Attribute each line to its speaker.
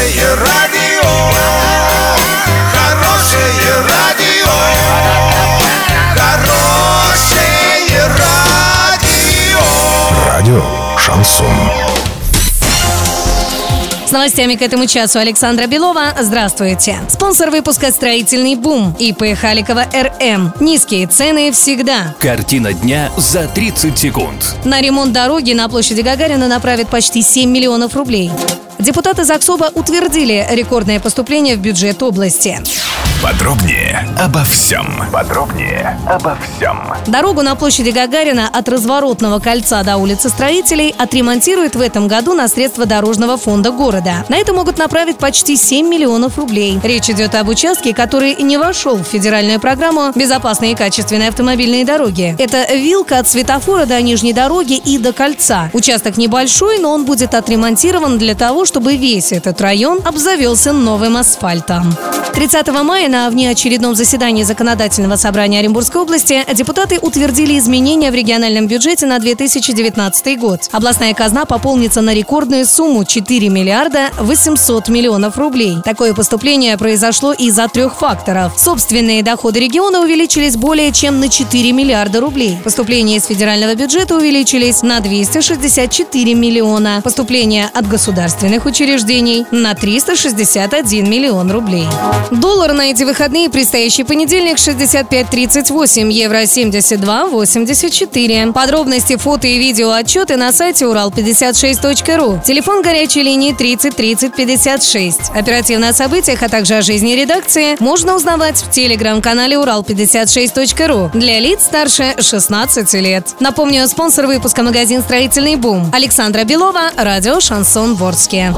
Speaker 1: Хорошее радио, хорошее радио, хорошее радио.
Speaker 2: Радио Шансон.
Speaker 3: С новостями к этому часу Александра Белова. Здравствуйте. Спонсор выпуска «Строительный бум» ИП Халикова РМ. Низкие цены всегда.
Speaker 4: Картина дня за 30 секунд.
Speaker 3: На ремонт дороги на площади Гагарина направят почти 7 миллионов рублей. Депутаты ЗАГСОБа утвердили рекордное поступление в бюджет области.
Speaker 2: Подробнее обо всем. Подробнее обо всем.
Speaker 3: Дорогу на площади Гагарина от разворотного кольца до улицы Строителей отремонтируют в этом году на средства Дорожного фонда города. На это могут направить почти 7 миллионов рублей. Речь идет об участке, который не вошел в федеральную программу «Безопасные и качественные автомобильные дороги». Это вилка от светофора до Нижней дороги и до кольца. Участок небольшой, но он будет отремонтирован для того, чтобы весь этот район обзавелся новым асфальтом. 30 мая на внеочередном заседании Законодательного собрания Оренбургской области депутаты утвердили изменения в региональном бюджете на 2019 год. Областная казна пополнится на рекордную сумму 4 миллиарда 800 миллионов рублей. Такое поступление произошло из-за трех факторов. Собственные доходы региона увеличились более чем на 4 миллиарда рублей. Поступления из федерального бюджета увеличились на 264 миллиона. Поступления от государственных учреждений на 361 миллион рублей. Доллар на эти выходные предстоящий понедельник 65.38, евро 72.84. Подробности, фото и видео отчеты на сайте урал56.ру. Телефон горячей линии 30 30 56. Оперативно о событиях, а также о жизни редакции можно узнавать в телеграм-канале урал56.ру для лиц старше 16 лет. Напомню, спонсор выпуска магазин «Строительный бум». Александра Белова, радио «Шансон Ворске».